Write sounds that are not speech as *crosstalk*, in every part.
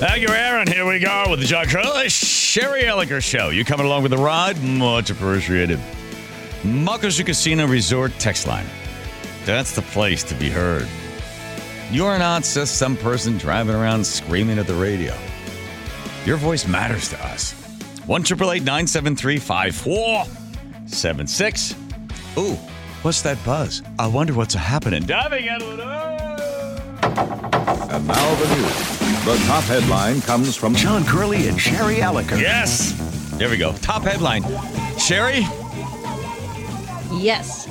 Thank you, Aaron. Here we go with the John Curley Sherry Elliker Show. You coming along with the ride? Much appreciated. Muckleshoot Casino Resort text line. That's the place to be heard. You're not just some person driving around screaming at the radio. Your voice matters to us. 1 973 5476. Ooh, what's that buzz? I wonder what's happening. Diving out of And now the news. The top headline comes from John Curley and Sherry Elliker. Yes. There we go. Top headline. Sherry? Yes.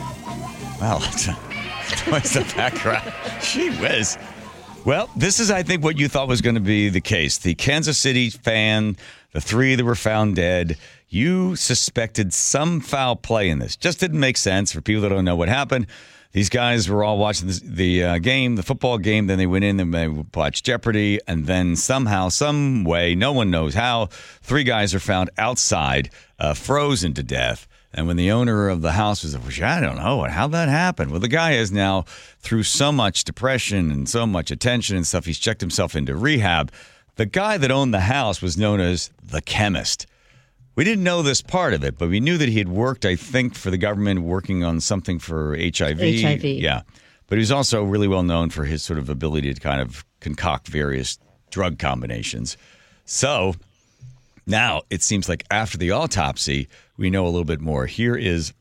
Well, *laughs* what's the background? She whiz. Well, this is, I think, what you thought was going to be the case. The Kansas City fan, the three that were found dead, you suspected some foul play in this. Just didn't make sense for people that don't know what happened. These guys were all watching the uh, game, the football game. Then they went in and they watched Jeopardy. And then somehow, some way, no one knows how, three guys are found outside, uh, frozen to death. And when the owner of the house was like, I don't know how that happened. Well, the guy is now through so much depression and so much attention and stuff. He's checked himself into rehab. The guy that owned the house was known as the chemist. We didn't know this part of it, but we knew that he had worked, I think, for the government working on something for HIV. HIV. Yeah. But he was also really well known for his sort of ability to kind of concoct various drug combinations. So now it seems like after the autopsy, we know a little bit more. Here is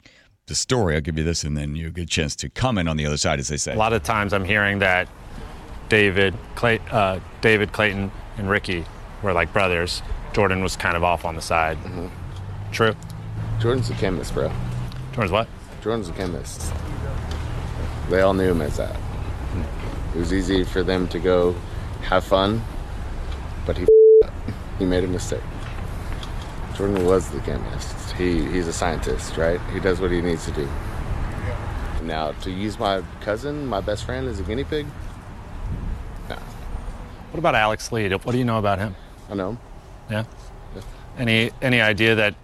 the story. I'll give you this, and then you get a chance to comment on the other side, as they say. A lot of times I'm hearing that David, Clay, uh, David Clayton, and Ricky were like brothers. Jordan was kind of off on the side. Mm-hmm. True. Jordan's a chemist, bro. Jordan's what? Jordan's a chemist. They all knew him as that. Hmm. It was easy for them to go have fun, but he *laughs* up. he made a mistake. Jordan was the chemist. He he's a scientist, right? He does what he needs to do. Now to use my cousin, my best friend, as a guinea pig, What about Alex Lee? What do you know about him? I know. him. Yeah. Any any idea that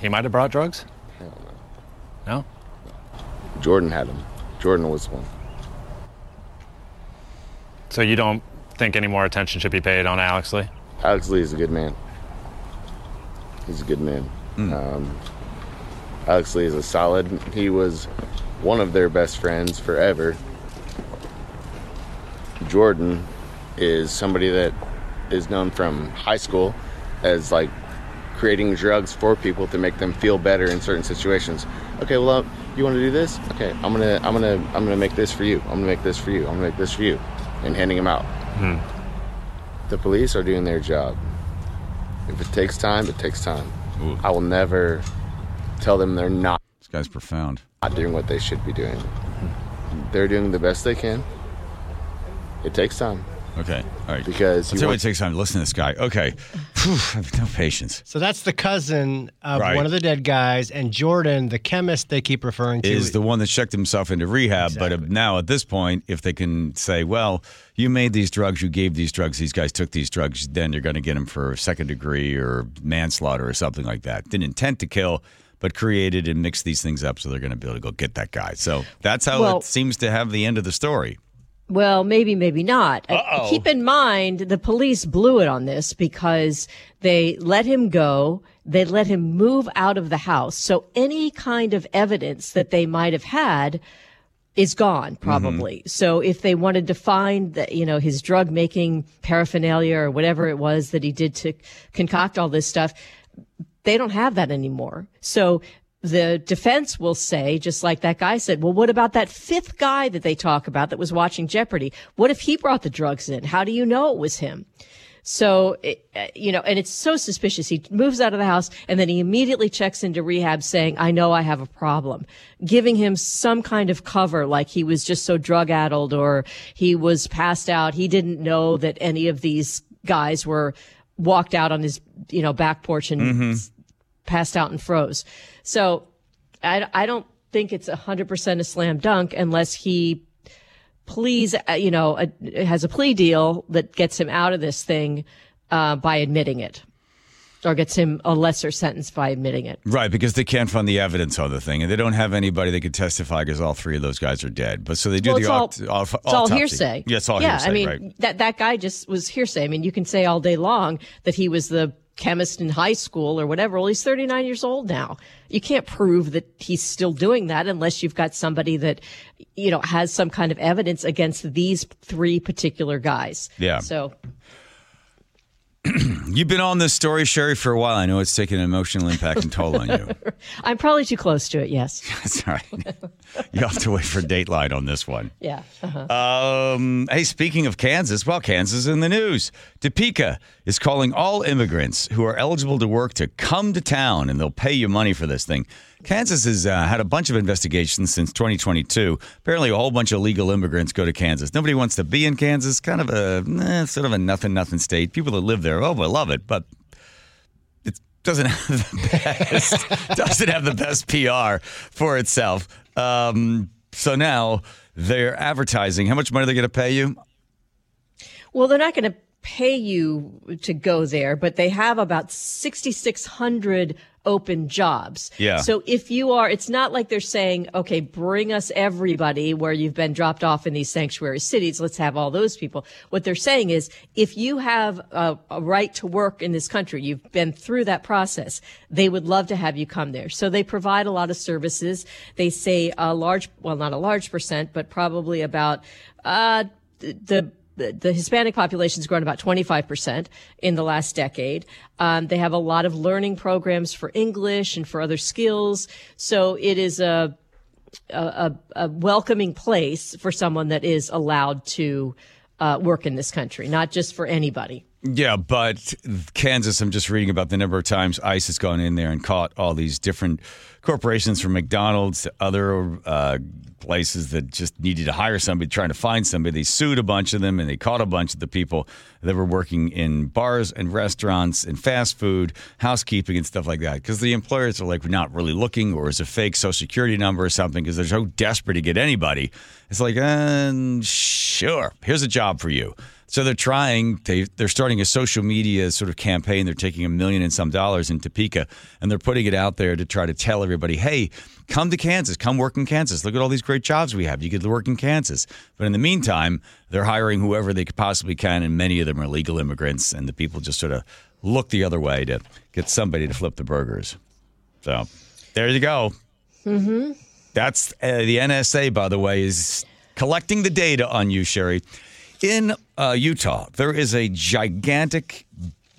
he might have brought drugs? Hell No. no. Jordan had him. Jordan was one. So you don't think any more attention should be paid on Alex Lee? Alex Lee is a good man. He's a good man. Um, Alex Lee is a solid. He was one of their best friends forever. Jordan is somebody that is known from high school as like creating drugs for people to make them feel better in certain situations. Okay, well, uh, you want to do this? Okay, I'm gonna, I'm gonna, I'm gonna make this for you. I'm gonna make this for you. I'm gonna make this for you, and handing them out. The police are doing their job. If it takes time, it takes time. Ooh. I will never tell them they're not This guy's profound. Not doing what they should be doing. They're doing the best they can. It takes time Okay. All right. because I'll tell you what it takes time to listen to this guy. Okay. Phew, I have no patience. So that's the cousin of Right. one of the dead guys, and Jordan, the chemist they keep referring to, Is the one that checked himself into rehab, but now at this point, if they can say, well, you made these drugs, you gave these drugs, these guys took these drugs, then you're going to get them for second degree or manslaughter or something like that. Didn't intend to kill, but created and mixed these things up so they're going to be able to go get that guy. So that's how Well- it seems to have the end of the story. Well, maybe, maybe not. Uh, Uh-oh. Keep in mind, the police blew it on this because they let him go. They let him move out of the house. So any kind of evidence that they might have had is gone probably. So if they wanted to find that, you know, his drug making paraphernalia or whatever it was that he did to concoct all this stuff, they don't have that anymore. So the defense will say, just like that guy said, well, what about that fifth guy that they talk about that was watching Jeopardy? What if he brought the drugs in? How do you know it was him? So, it, uh, you know, and it's so suspicious. He moves out of the house and then he immediately checks into rehab saying, I know I have a problem, giving him some kind of cover, like he was just so drug addled or he was passed out. He didn't know that any of these guys were walked out on his, you know, back porch and passed out and froze. So I, I don't think it's 100% a slam dunk unless he please, uh, you know, uh, has a plea deal that gets him out of this thing uh, by admitting it. or gets him a lesser sentence by admitting it. Right, because they can't find the evidence on the thing, and they don't have anybody that could testify because all three of those guys are dead. But so they do Well, the it's all, aut- aut- it's all hearsay. Yeah, all yeah, hearsay. I mean, right. that that guy just was hearsay. I mean, you can say all day long that he was the chemist in high school or whatever. Well, he's 39 years old now. You can't prove that he's still doing that unless you've got somebody that, you know, has some kind of evidence against these three particular guys. Yeah. So *clears throat* You've been on this story, Sherry, for a while. I know it's taken an emotional impact and toll on you. *laughs* I'm probably too close to it. Yes. *laughs* That's all right. You have to wait for Dateline on this one. Yeah. Uh-huh. Um, hey, speaking of Kansas, well, Kansas is in the news. Topeka is calling all immigrants who are eligible to work to come to town, and they'll pay you money for this thing. Kansas has uh, had a bunch of investigations since 2022. Apparently, a whole bunch of legal immigrants go to Kansas. Nobody wants to be in Kansas. Kind of a eh, sort of a nothing nothing state. People that live there, oh, I love it, but it doesn't *laughs* have the best *laughs* doesn't have the best PR for itself. Um, so now they're advertising. How much money are they going to pay you? Well, they're not going to pay you to go there, but they have about 6,600 open jobs. Yeah. So if you are, it's not like they're saying, okay, bring us everybody where you've been dropped off in these sanctuary cities. Let's have all those people. What they're saying is if you have a, a right to work in this country, you've been through that process, they would love to have you come there. So they provide a lot of services. They say a large, well, not a large percent, but probably about, uh, the the, the Hispanic population has grown about 25% in the last decade. Um, they have a lot of learning programs for English and for other skills. So it is a, a, a welcoming place for someone that is allowed to uh, work in this country, not just for anybody. Yeah, but Kansas, I'm just reading about the number of times ICE has gone in there and caught all these different corporations from McDonald's to other uh, places that just needed to hire somebody, trying to find somebody. They sued a bunch of them and they caught a bunch of the people that were working in bars and restaurants and fast food, housekeeping, and stuff like that. Because the employers are like, we're not really looking, or it's a fake social security number or something because they're so desperate to get anybody. It's like, uh, sure, here's a job for you. So they're trying. They they're starting a social media sort of campaign. They're taking a million and some dollars in Topeka, and they're putting it out there to try to tell everybody, "Hey, come to Kansas. Come work in Kansas. Look at all these great jobs we have. You could work in Kansas." But in the meantime, they're hiring whoever they possibly can, and many of them are legal immigrants, and the people just sort of look the other way to get somebody to flip the burgers. So there you go. Mm-hmm. That's uh, the NSA, by the way, is collecting the data on you, Sherry. In uh, Utah, there is a gigantic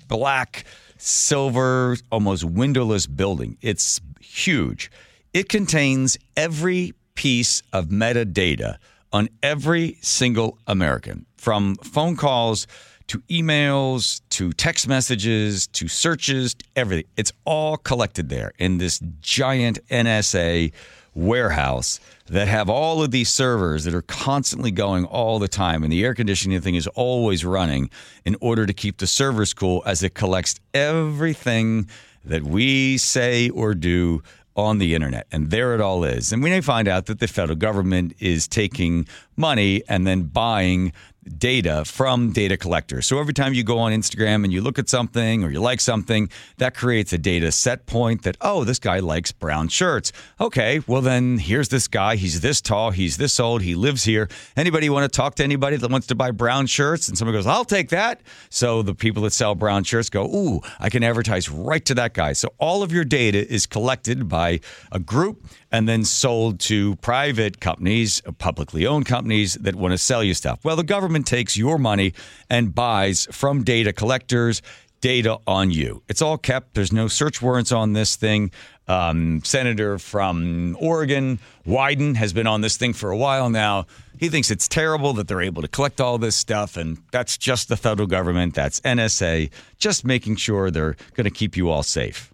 black, silver, almost windowless building. It's huge. It contains every piece of metadata on every single American, from phone calls to emails to text messages to searches, everything. It's all collected there in this giant NSA warehouse that have all of these servers that are constantly going all the time. And the air conditioning thing is always running in order to keep the servers cool as it collects everything that we say or do on the internet. And there it all is. And we may find out that the federal government is taking money and then buying data from data collectors. So every time you go on Instagram and you look at something or you like something, that creates a data set point that, oh, this guy likes brown shirts. Okay, well, then here's this guy. He's this tall. He's this old. He lives here. Anybody want to talk to anybody that wants to buy brown shirts? And somebody goes, I'll take that. So the people that sell brown shirts go, ooh, I can advertise right to that guy. So all of your data is collected by a group and then sold to private companies, publicly owned companies that want to sell you stuff. Well, the government takes your money and buys from data collectors data on you. It's all kept. There's no search warrants on this thing. Um, Senator from Oregon, Wyden, has been on this thing for a while now. He thinks it's terrible that they're able to collect all this stuff, and that's just the federal government. That's NSA, just making sure they're going to keep you all safe.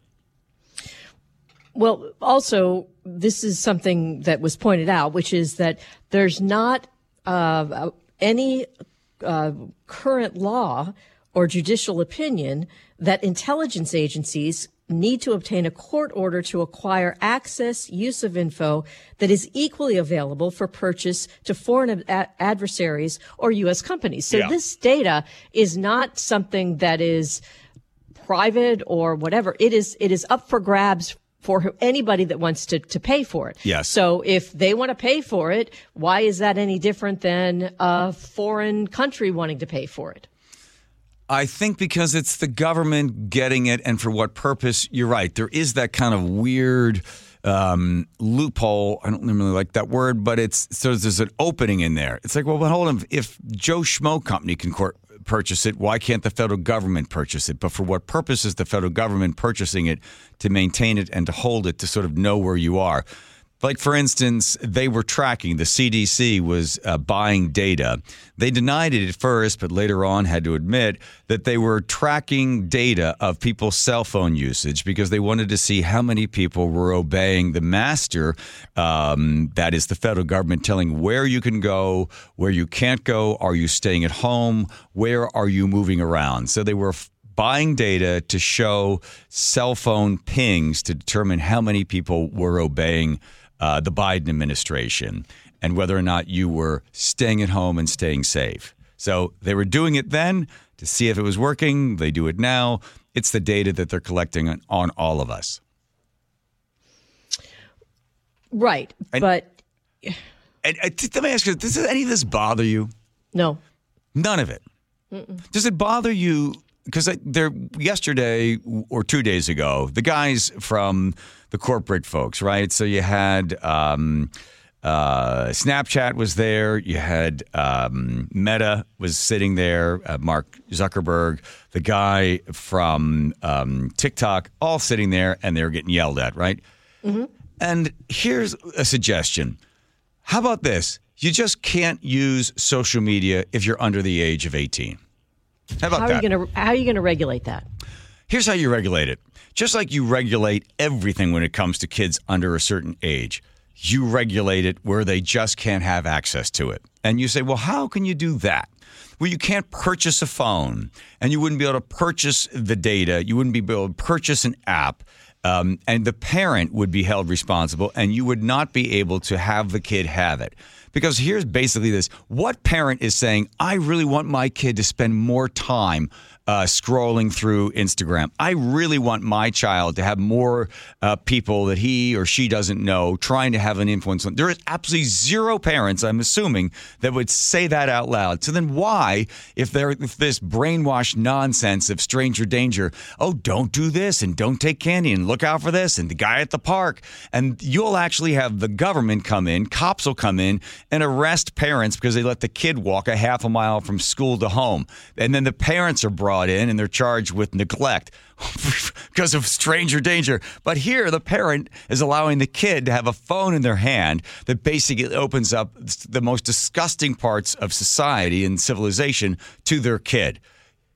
Well, also, this is something that was pointed out, which is that there's not uh, any uh, current law or judicial opinion that intelligence agencies need to obtain a court order to acquire access, use of info that is equally available for purchase to foreign ad- adversaries or U.S. companies. So Yeah. this data is not something that is private or whatever. It is it is up for grabs for anybody that wants to, to pay for it. Yes. So if they want to pay for it, why is that any different than a foreign country wanting to pay for it? I think because it's the government getting it, and for what purpose? You're right. There is that kind of weird um, loophole. I don't really like that word, but it's so there's an opening in there. It's like, well, but hold on. If Joe Schmo Company can cor- purchase it, why can't the federal government purchase it? But for what purpose is the federal government purchasing it to maintain it and to hold it to sort of know where you are? Like, for instance, they were tracking, the CDC was uh, buying data. They denied it at first, but later on had to admit that they were tracking data of people's cell phone usage because they wanted to see how many people were obeying the master, um, that is the federal government, telling where you can go, where you can't go, are you staying at home, where are you moving around. So they were buying data to show cell phone pings to determine how many people were obeying uh, the Biden administration and whether or not you were staying at home and staying safe. So they were doing it then to see if it was working. They do it now. It's the data that they're collecting on, on all of us. Right. And- but And, uh, t- let me ask you: Does any of this bother you? no. None of it. Does it bother you? Because there, yesterday or two days ago, the guys from the corporate folks, right? So you had um, uh, Snapchat was there, you had um, Meta was sitting there, uh, Mark Zuckerberg, the guy from um, TikTok, all sitting there, and they were getting yelled at, right? And here's a suggestion. How about this? You just can't use social media if you're under the age of 18. How about How are you going to how are you going to regulate that? Here's how you regulate it. Just like you regulate everything when it comes to kids under a certain age, you regulate it where they just can't have access to it. And you say, well, how can you do that? Well, you can't purchase a phone and you wouldn't be able to purchase the data. You wouldn't be able to purchase an app. Um, and the parent would be held responsible and you would not be able to have the kid have it. Because here's basically this what parent is saying, I really want my kid to spend more time uh, scrolling through Instagram. I really want my child to have more uh, people that he or she doesn't know trying to have an influence on. There is absolutely zero parents, I'm assuming, that would say that out loud. So then why, if there if this brainwashed nonsense of stranger danger, oh, don't do this and don't take candy and look out for this and the guy at the park, and you'll actually have the government come in, cops will come in and arrest parents because they let the kid walk a half a mile from school to home, and then the parents are brought in and they're charged with neglect *laughs* because of stranger danger. But here, the parent is allowing the kid to have a phone in their hand that basically opens up the most disgusting parts of society and civilization to their kid.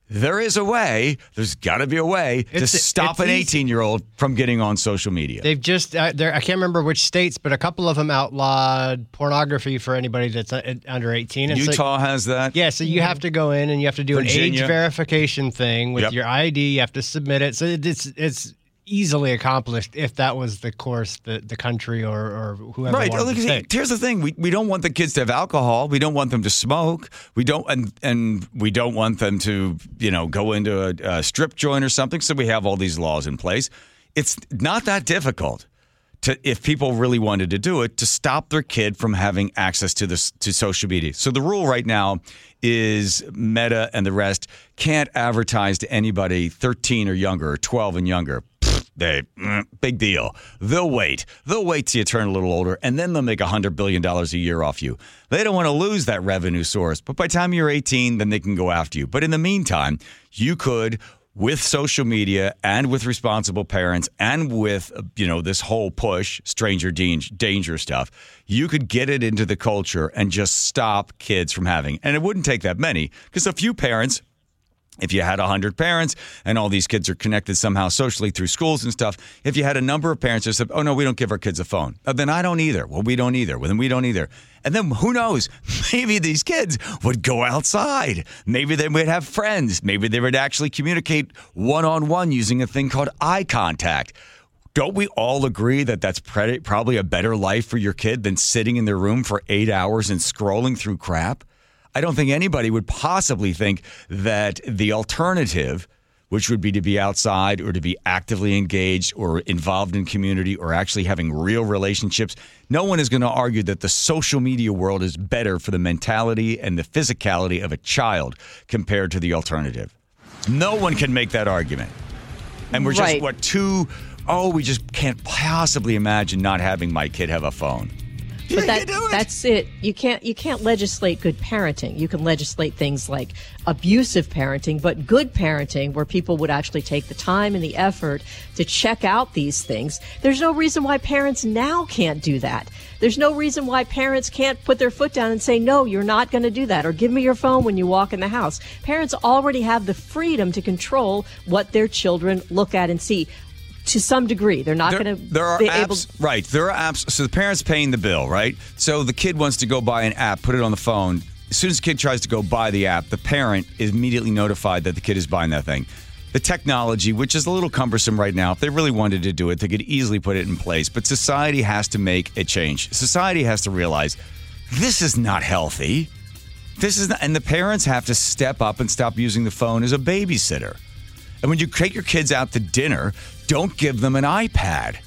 There is a way, there's got to be a way to stop an 18 year old from getting on social media. They've just uh. I can't remember which states, but a couple of them outlawed pornography for anybody that's uh, under eighteen. It's like- Utah has that. yeah, so you have to go in and you have to do an age verification thing with Yep. your ID. You have to submit it. So it's it's easily accomplished if that was the course that the country or, or whoever Right. Look, here's the thing: we, we don't want the kids to have alcohol. We don't want them to smoke. We don't, and and we don't want them to, you know, go into a, a strip joint or something. So we have all these laws in place. It's not that difficult to, if people really wanted to do it, to stop their kid from having access to this to social media. So the rule right now is Meta and the rest can't advertise to anybody 13 or younger, or 12 and younger. They mm, big deal. They'll wait. They'll wait till you turn a little older, and then they'll make a hundred billion dollars a year off you. They don't want to lose that revenue source, but by the time you're 18, then they can go after you. But in the meantime, you could with social media and with responsible parents and with you know this whole push stranger danger stuff you could get it into the culture and just stop kids from having and it wouldn't take that many because a few parents if you had 100 parents and all these kids are connected somehow socially through schools and stuff, if you had a number of parents that said, oh, no, we don't give our kids a phone, uh, then I don't either. Well, we don't either. Well, then we don't either. And then who knows? *laughs* Maybe these kids would go outside. Maybe they would have friends. Maybe they would actually communicate one on one using a thing called eye contact. Don't we all agree that that's probably a better life for your kid than sitting in their room for eight hours and scrolling through crap? I don't think anybody would possibly think that the alternative which would be to be outside or to be actively engaged or involved in community or actually having real relationships. No one is going to argue that the social media world is better for the mentality and the physicality of a child compared to the alternative. No one can make that argument. And we're just, Right. what, two, oh, we just can't possibly imagine not having my kid have a phone. You But that, it. that's it. You can't you can't legislate good parenting. You can legislate things like abusive parenting, but good parenting where people would actually take the time and the effort to check out these things. There's no reason why parents now can't do that. There's no reason why parents can't put their foot down and say, "No, you're not going to do that," or "Give me your phone when you walk in the house." Parents already have the freedom to control what their children look at and see. To some degree, they're not going to there are apps, right? There are apps. So the parent's paying the bill, right? So the kid wants to go buy an app, put it on the phone. As soon as the kid tries to go buy the app, the parent is immediately notified that the kid is buying that thing. The technology, which is a little cumbersome right now, if they really wanted to do it, they could easily put it in place. But society has to make a change. Society has to realize this is not healthy. This is not, and the parents have to step up and stop using the phone as a babysitter. And when you take your kids out to dinner, don't give them an iPad.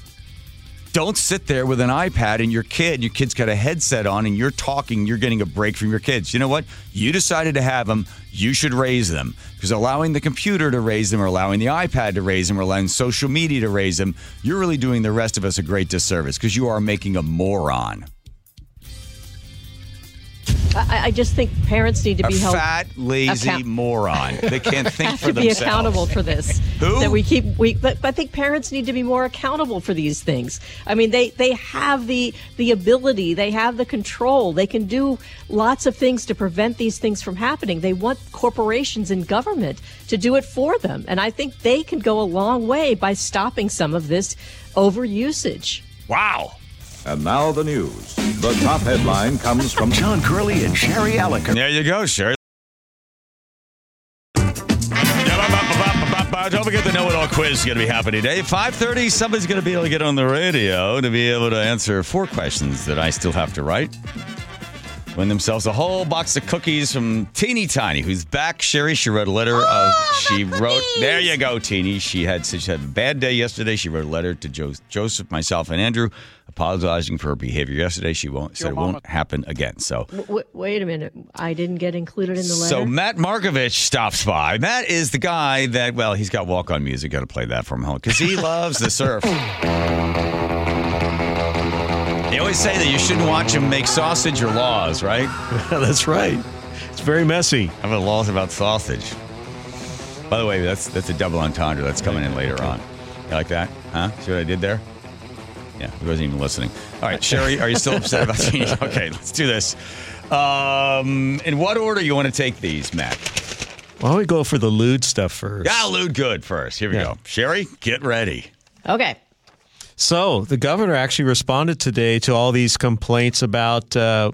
Don't sit there with an iPad and your kid, your kid's got a headset on and you're talking, you're getting a break from your kids. You know what? You decided to have them, you should raise them. Because allowing the computer to raise them or allowing the iPad to raise them or allowing social media to raise them, you're really doing the rest of us a great disservice because you are making a moron. I, I just think parents need to A be held fat, lazy account- moron. They *laughs* can't think have for to be accountable for this. Who? That we keep we but I think parents need to be more accountable for these things. I mean they they have the the ability, they have the control. They can do lots of things to prevent these things from happening. They want corporations and government to do it for them. And I think they can go a long way by stopping some of this overusage. Wow. And now the news. The top headline comes from John Curley and Sherry Elliker. There you go, Sherry. Don't forget the know-it-all quiz is going to be happening today. 5.30, somebody's going to be able to get on the radio to be able to answer four questions that I still have to write. Win themselves a whole box of cookies from Teeny Tiny, who's back. Sherry, she wrote a letter uh, oh, of, she wrote, there you go, Teeny. She had, she had a bad day yesterday. She wrote a letter to jo- Joseph, myself, and Andrew, apologizing for her behavior yesterday. She won't, said it won't happen again. So W- wait a minute. I didn't get included in the letter. so Matt Markovich stops by. Matt is the guy that, well, he's got walk on music. Got to play that from home because he *laughs* loves the surf. They always say that you shouldn't watch him make sausage or laws, right? *laughs* That's right. It's very messy. How a laws about sausage? By the way, that's that's a double entendre that's coming in later on. You like that? Huh? See what I did there? Yeah, he wasn't even listening. All right, Sherry, are you still upset about seeing? *laughs* Okay, let's do this. Um, in what order you want to take these, Matt? Why don't we go for the lewd stuff first? Yeah, lewd good first. Here we Yeah. go. Sherry, get ready. okay. So the governor actually responded today to all these complaints about uh,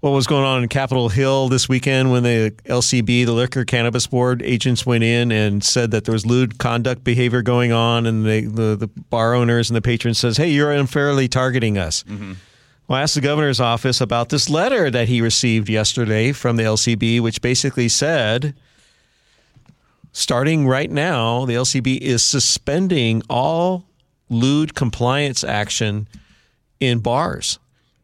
what was going on in Capitol Hill this weekend when the LCB, the Liquor Cannabis Board agents went in and said that there was lewd conduct behavior going on, and they, the the bar owners and the patrons says, "Hey, you're unfairly targeting us." Well, I asked the governor's office about this letter that he received yesterday from the LCB, which basically said starting right now, the LCB is suspending all lewd compliance action in bars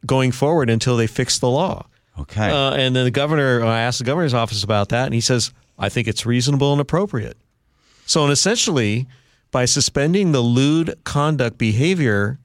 going forward until they fix the law. Okay. Uh, and then the governor, I asked the governor's office about that, and he says, I think it's reasonable and appropriate. So, and essentially, by suspending the lewd conduct behavior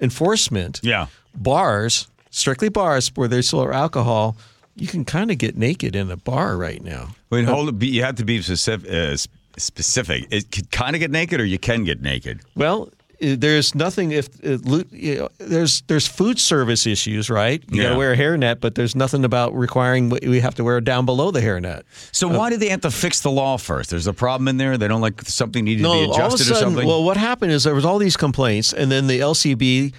enforcement, yeah. bars, strictly bars where they sell alcohol, you can kind of get naked in a bar right now. Wait, hold it. You have to be specific. Uh, specific. It could kind of get naked, or you can get naked. Well, uh, there's nothing if uh, you know, there's there's food service issues, right? You got to wear a hairnet, but there's nothing about requiring we have to wear down below the hairnet. So why did they have to fix the law first? There's a problem in there. They don't like something needed No, to be all of a adjusted or sudden, something. well, what happened is there was all these complaints, and then the LCB.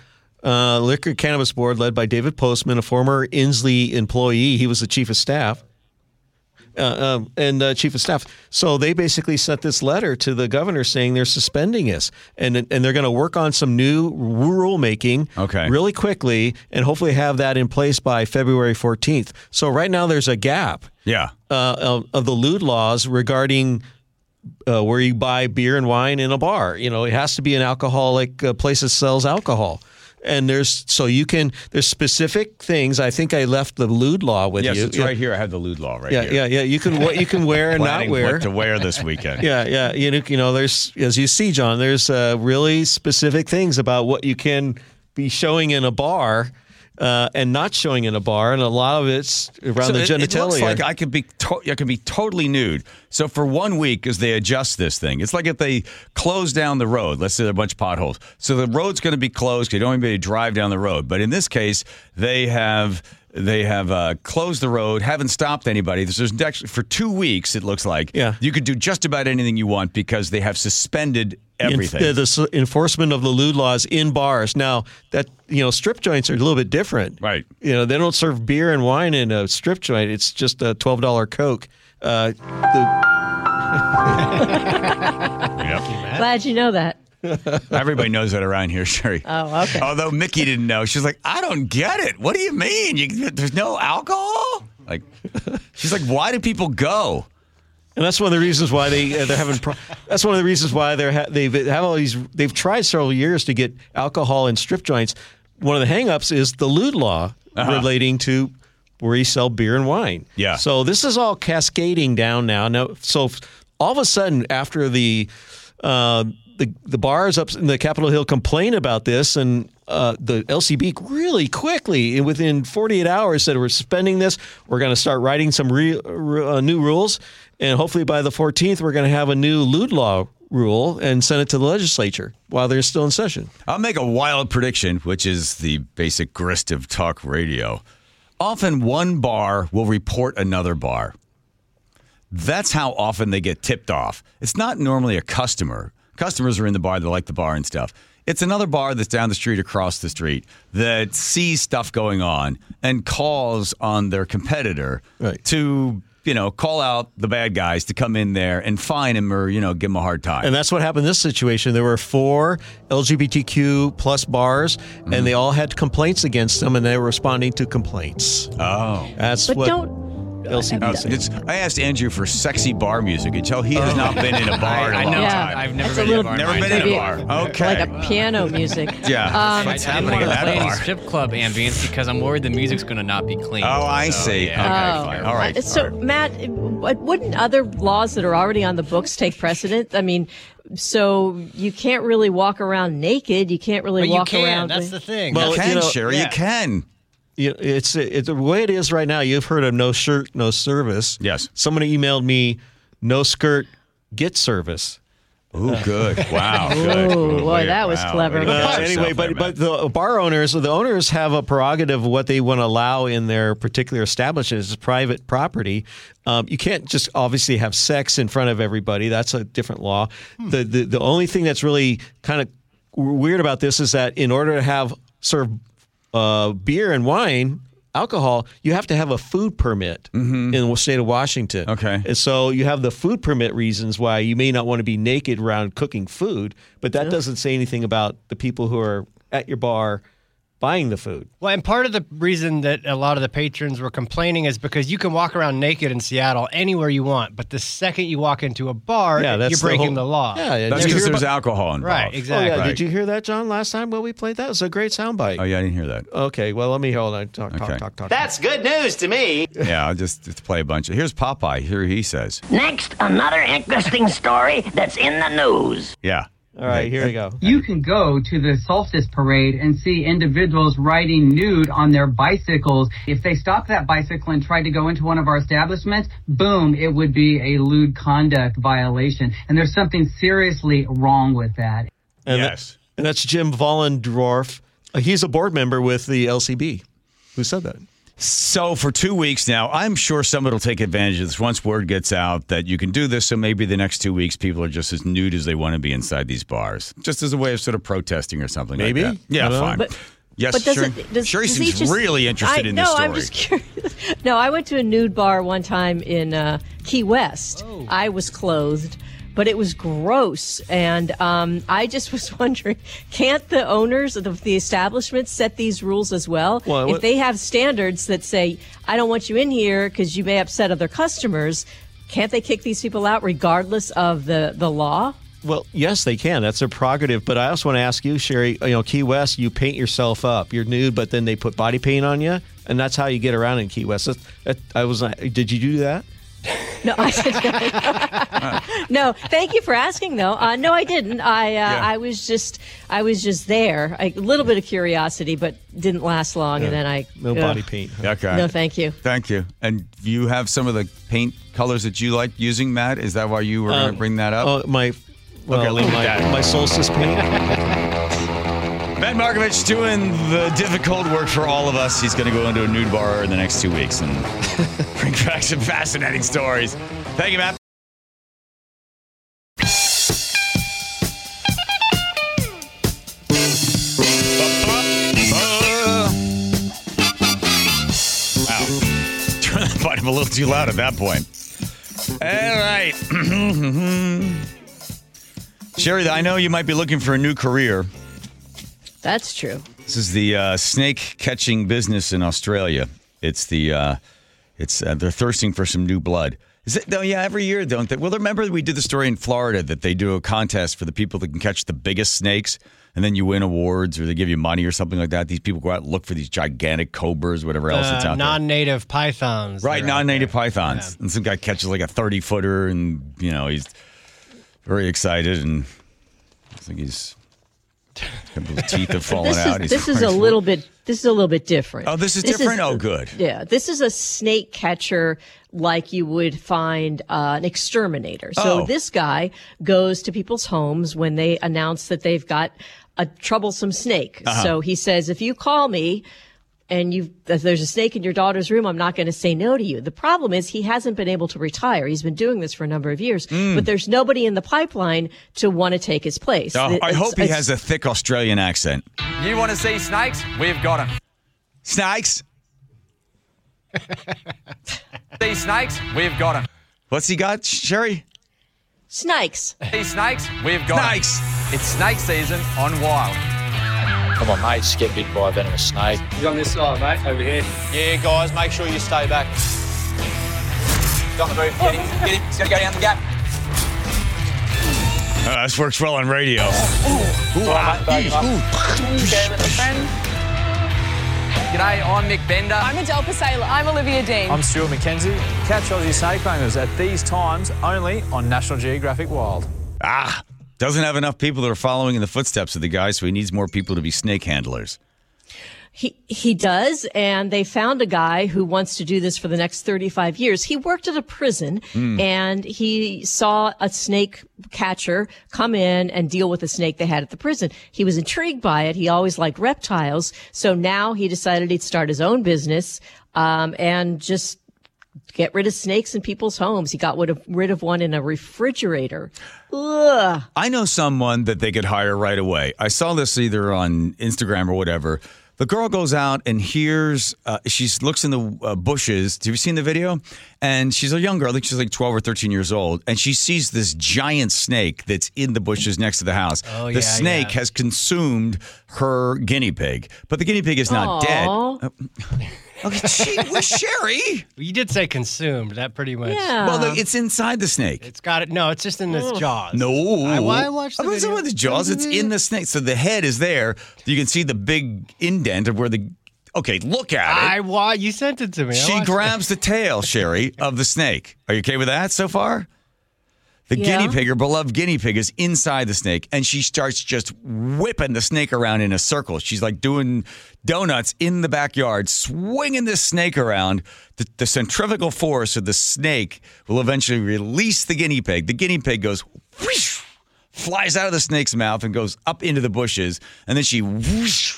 Uh, Liquor Cannabis Board, led by David Postman, a former Inslee employee, he was the chief of staff, uh, um, and uh, chief of staff. So they basically sent this letter to the governor saying they're suspending us, and and they're going to work on some new rulemaking, Okay. really quickly, and hopefully have that in place by February 14th. So right now there's a gap yeah. uh, of, of the lewd laws regarding uh, where you buy beer and wine in a bar. You know, it has to be an alcoholic uh, place that sells alcohol. And there's so you can there's specific things. I think I left the lewd law with Yes, you. it's yeah. right here. I have the lewd law right Yeah, here. yeah, yeah. You can what you can wear and *laughs* not wear. what to wear this weekend. *laughs* Yeah, yeah. You know, you know, there's as you see, John. There's uh, really specific things about what you can be showing in a bar uh, and not showing in a bar, and a lot of it's around So the it, it looks genitalia. like I could be to- I could be totally nude. So for one week, as they adjust this thing, it's like if they close down the road. Let's say there are a bunch of potholes, so the road's going to be closed. You don't even be able to drive down the road. But in this case, they have they have uh, closed the road, haven't stopped anybody. There's actually for two weeks. It looks like Yeah. you could do just about anything you want because they have suspended everything. The, the enforcement of the lewd laws in bars. Now that you know, strip joints are a little bit different, Right. You know, they don't serve beer and wine in a strip joint. It's just a twelve dollar coke. Uh, the, *laughs* Glad you know that. *laughs* Everybody knows that around here, Sherry. Oh, okay. Although Mickey didn't know, she's like, I don't get it. What do you mean? You, there's no alcohol? Like, she's like, why do people go? And that's one of the reasons why they uh, they're having. Pro- that's one of the reasons why they're ha- they've have all these. They've tried several years to get alcohol in strip joints. One of the hangups is the lewd law relating to where you sell beer and wine. Yeah. So this is all cascading down now. Now, so all of a sudden, after the uh, the the bars up in the Capitol Hill complain about this, and uh, the LCB really quickly, within 48 hours, said we're suspending this. We're going to start writing some re- uh, new rules, and hopefully by the 14th, we're going to have a new lewd law rule and send it to the legislature while they're still in session. I'll make a wild prediction, which is the basic grist of talk radio. Often one bar will report another bar. That's how often they get tipped off. It's not normally a customer. Customers are in the bar, they like the bar and stuff. It's another bar that's down the street, across the street, that sees stuff going on and calls on their competitor Right. to, you know, call out the bad guys to come in there and fine him or, you know, give him a hard time. And that's what happened in this situation. There were four LGBTQ plus bars, and mm-hmm. they all had complaints against them, and they were responding to complaints. oh. That's But what don't. LCB it's, I asked Andrew for sexy bar music. You tell he has not been in a bar in a *laughs* I long know. Yeah. I've never That's a been to a little- bar. in Never been in a bar. Okay. Like a piano music. *laughs* Yeah. Um, What's I didn't happening want in to that play any bar? strip club ambience because I'm worried the music's going to not be clean. Oh, I So, see. yeah. Okay, Oh. fine. All right. So, All right. Matt, w- wouldn't other laws that are already on the books take precedent? I mean, so you can't really walk around naked. You can't really But you walk can. around. That's the thing. Well, you you can, know, Sherry. yeah. You can. You know, it's it's the way it is right now. You've heard of no shirt, no service. Yes. Somebody emailed me, no skirt, get service. Ooh, good. *laughs* Wow. good. Ooh, boy, Way- that was wow. clever. Uh, anyway, but there, but the bar owners, the owners have a prerogative of what they want to allow in their particular establishment. It's private property. Um, you can't just obviously have sex in front of everybody. That's a different law. The, the the only thing that's really kind of weird about this is that in order to have serve uh, beer and wine. Alcohol, you have to have a food permit in the state of Washington. Okay. And so you have the food permit reasons why you may not want to be naked around cooking food, but that doesn't say anything about the people who are at your bar buying the food. Well, and part of the reason that a lot of the patrons were complaining is because you can walk around naked in Seattle anywhere you want, but the second you walk into a bar, Yeah, that's you're the breaking whole- the, law. Yeah, yeah. That's because there's about- alcohol involved. Right, Oh, exactly. yeah. Right. Did you hear that, John, last time when we played that? It was a great soundbite. Oh, yeah, I didn't hear that. Okay, well, let me hold on. Talk, talk, Okay. talk, talk. That's good news to me. Yeah, I'll just, just play a bunch of. Here's Popeye. Here he says. Next, another interesting story that's in the news. Yeah. All right, here we go. You can go to the solstice parade and see individuals riding nude on their bicycles. If they stopped that bicycle and tried to go into one of our establishments, boom, it would be a lewd conduct violation. And there's something seriously wrong with that. And that- yes. and that's Jim Vollendorf. Uh, He's a board member with the LCB. Who said that? So for two weeks now, I'm sure somebody will take advantage of this once word gets out that you can do this. So maybe the next two weeks, people are just as nude as they want to be inside these bars, just as a way of sort of protesting or something. like Maybe. that. Yeah, I don't know. fine. But- yes, But does Sherry, it, does, Sherry does seems just- really interested I, in no, this story. I'm just curious. *laughs* No, I went to a nude bar one time in uh, Key West. Oh. I was clothed, but it was gross, and um, I just was *laughs* wondering: can't the owners of the, the establishment set these rules as well? Well, if what- they have standards that say, "I don't want you in here because you may upset other customers." can't they kick these people out regardless of the the law? Well, yes, they can. That's their prerogative. But I also want to ask you, Sherry. You know, Key West, you paint yourself up. You're nude, but then they put body paint on you, and that's how you get around in Key West. That, that, I was. like, Did you do that? No, I *laughs* no. Thank you for asking, though. Uh, no, I didn't. I uh, Yeah. I was just I was just there. A little bit of curiosity, but didn't last long. And then I No ugh. body paint. huh? Okay. No, thank you. Thank you. And you have some of the paint colors that you like using, Matt? Is that why you were going Um, to bring that up? Oh, my. Well, Okay, leave it my, at that. my solstice paint. Matt Markovich doing the difficult work for all of us. He's going to go into a nude bar in the next two weeks and *laughs* bring back some fascinating stories. Thank you, Matt. Wow. *laughs* Turn that volume a little too loud at that point. All right. *clears throat* Sherry, I know you might be looking for a new career. That's true. This is the uh, snake catching business in Australia. It's the uh, it's uh, they're thirsting for some new blood. Is it? No, yeah, every year, don't they? Well, remember we did the story in Florida that they do a contest for the people that can catch the biggest snakes, and then you win awards or they give you money or something like that. These people go out and look for these gigantic cobras, whatever else that's Uh, out there. non-native pythons. Right, that are out non-native there. pythons, and some guy catches like a thirty footer, and you know he's very excited, and I think he's his teeth have fallen This out. is this is a little bit this is a little bit different. Oh, this is different? Oh, good. Yeah, this is a snake catcher like you would find uh, an exterminator. So Oh. this guy goes to people's homes when they announce that they've got a troublesome snake. Uh-huh. So he says, if you call me and you if there's a snake in your daughter's room, I'm not going to say no to you. The problem is he hasn't been able to retire. He's been doing this for a number of years, mm. but there's nobody in the pipeline to want to take his place. Oh, I hope he has a thick Australian accent. You want to see snakes? We've got them. Snakes? *laughs* See snakes? We've got them. What's he got, Sherry? snakes. See snakes? We've got 'em. Snakes. It's snake season on Wild. Come on, mate, get bit by a venomous snake. He's on this side, mate, over here. Yeah, guys, make sure you stay back. Got the move. Get him. Get him. He's got to go down the gap. Oh, this works well on radio. Ooh, ah, mate, ooh. G'day, I'm Nick Bender. I'm Adele Pasela. I'm Olivia Dean. I'm Stuart McKenzie. Catch Aussie Snake Wranglers at these times only on National Geographic Wild. Ah, doesn't have enough people that are following in the footsteps of the guy, so he needs more people to be snake handlers. He he does, and they found a guy who wants to do this for the next 35 years. He worked at a prison, Hmm. and he saw a snake catcher come in and deal with a snake they had at the prison. He was intrigued by it. He always liked reptiles, so now he decided he'd start his own business um, and just get rid of snakes in people's homes. He got rid of, rid of one in a refrigerator. Ugh. I know someone that they could hire right away. I saw this either on Instagram or whatever. The girl goes out and hears, uh, she looks in the uh, bushes. Have you seen the video? And she's a young girl, I think she's like 12 or 13 years old. And she sees this giant snake that's in the bushes next to the house. Oh, the yeah, snake yeah. has consumed her guinea pig, but the guinea pig is not Aw. dead. Okay, she was Sherry. *laughs* You did say consumed. That pretty much. Yeah. Well, look, it's inside the snake. It's got it. No, it's just in its jaws. No, I, I watched the I'm not talking video. about the jaws. It's in the snake. So the head is there. You can see the big indent of where the. Okay, look at it. I it. why you sent it to me. I she watched grabs the tail, Sherry, *laughs* of the snake. Are you okay with that so far? The Yeah. guinea pig, her beloved guinea pig, is inside the snake, and she starts just whipping the snake around in a circle. She's like doing donuts in the backyard, swinging this snake around. The, the centrifugal force of the snake will eventually release the guinea pig. The guinea pig goes whoosh, flies out of the snake's mouth and goes up into the bushes, and then she whoosh,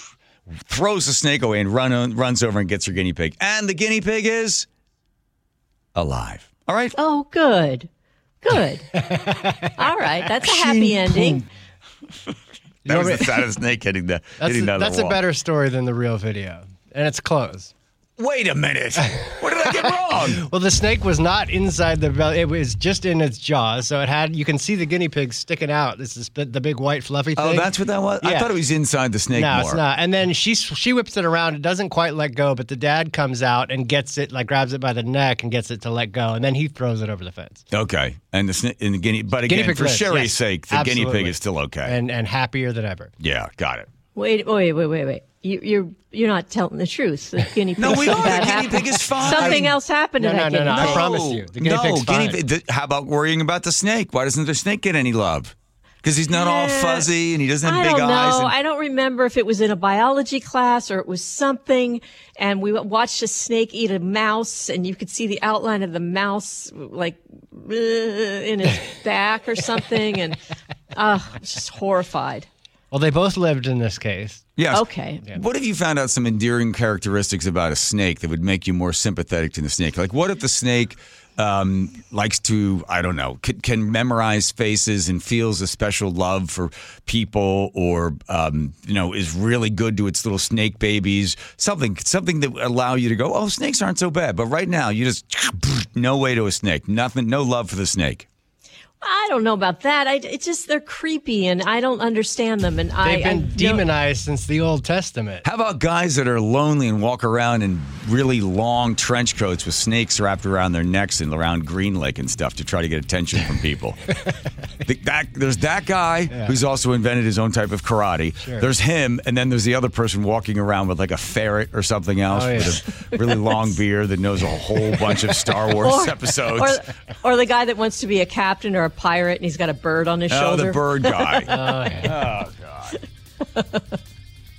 throws the snake away and run, runs over and gets her guinea pig. And the guinea pig is alive. All right. Oh, good. Good. All right. *laughs* That's a happy ending. That was the sound of snake hitting the That's, hitting a, down the that's a wall. better story than the real video, and it's close. Wait a minute. What did I get wrong? *laughs* Well, the snake was not inside the belly; it was just in its jaws. So it had you can see the guinea pig sticking out. This is the the big white fluffy oh, thing. Oh, that's what that was. I thought it was inside the snake no, more. it's not. And then she she whips it around. It doesn't quite let go, but the dad comes out and gets it, like grabs it by the neck and gets it to let go, and then he throws it over the fence. Okay, and the sna- and the guinea, but Guinea again, pig for lives, Sherry's yes. sake, the guinea pig is still okay. And and happier than ever. yeah, got it. Wait, wait, wait, wait, wait. You, you're you're not telling the truth. The guinea pig. *laughs* No, we something are. The guinea happened. pig is fine. Something else happened No, to that no, no, guinea no. I promise you, the guinea no, pig's guinea fine. pig- th- how about worrying about the snake? Why doesn't the snake get any love? Because he's not all Eh, fuzzy and he doesn't have I big don't eyes. know. and- I don't remember if it was in a biology class or it was something. And we watched a snake eat a mouse, and you could see the outline of the mouse, like uh, in his back or something. And uh, I was just horrified. Well, they both lived in this case. Yes. Okay. What if you found out some endearing characteristics about a snake that would make you more sympathetic to the snake? Like, what if the snake um, likes to, I don't know, can, can memorize faces and feels a special love for people, or um, you know, is really good to its little snake babies? Something, something that would allow you to go, oh, snakes aren't so bad. But right now, you just *sniffs* no way to a snake, nothing, no love for the snake. I don't know about that. I, it's just they're creepy, and I don't understand them. And I, They've been I don't- demonized since the Old Testament. How about guys that are lonely and walk around in really long trench coats with snakes wrapped around their necks and around Green Lake and stuff to try to get attention from people? *laughs* The- that, there's that guy who's also invented his own type of karate. Sure. There's him, and then there's the other person walking around with like a ferret or something else Oh, yeah. with a really *laughs* long beard that knows a whole bunch of Star *laughs* Wars or, episodes. or, or the guy that wants to be a captain or a pirate, and he's got a bird on his oh, shoulder. Oh, the bird guy. *laughs* Oh, yeah. Oh God.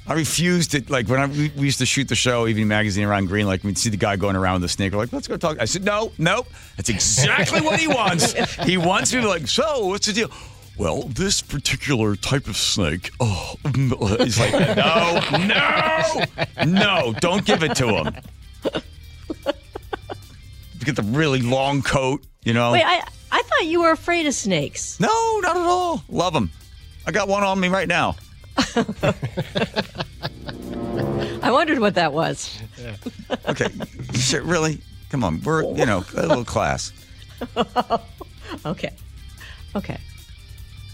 I refused to like when I, we, we used to shoot the show Evening Magazine around Green Lake. We'd see the guy going around with the snake. We're like, let's go talk. I said, no, nope. That's exactly what he wants. He wants me to like, so what's the deal? Well, this particular type of snake. Oh, he's like, no, no, no, don't give it to him. Get the really long coat, you know. Wait, I I thought you were afraid of snakes. No, not at all. Love them. I got one on me right now. *laughs* I wondered what that was. Okay, shit, really? Come on, we're you know a little class. *laughs* okay, okay.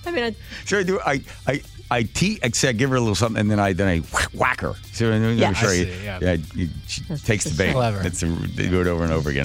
I mean, I, Sure, I do. I I I, te- I say I give her a little something, and then I then I whack her. So I'm Yeah. sure I you, see, yeah. yeah, you, she takes the bait. clever. That's a, they do it over and over again.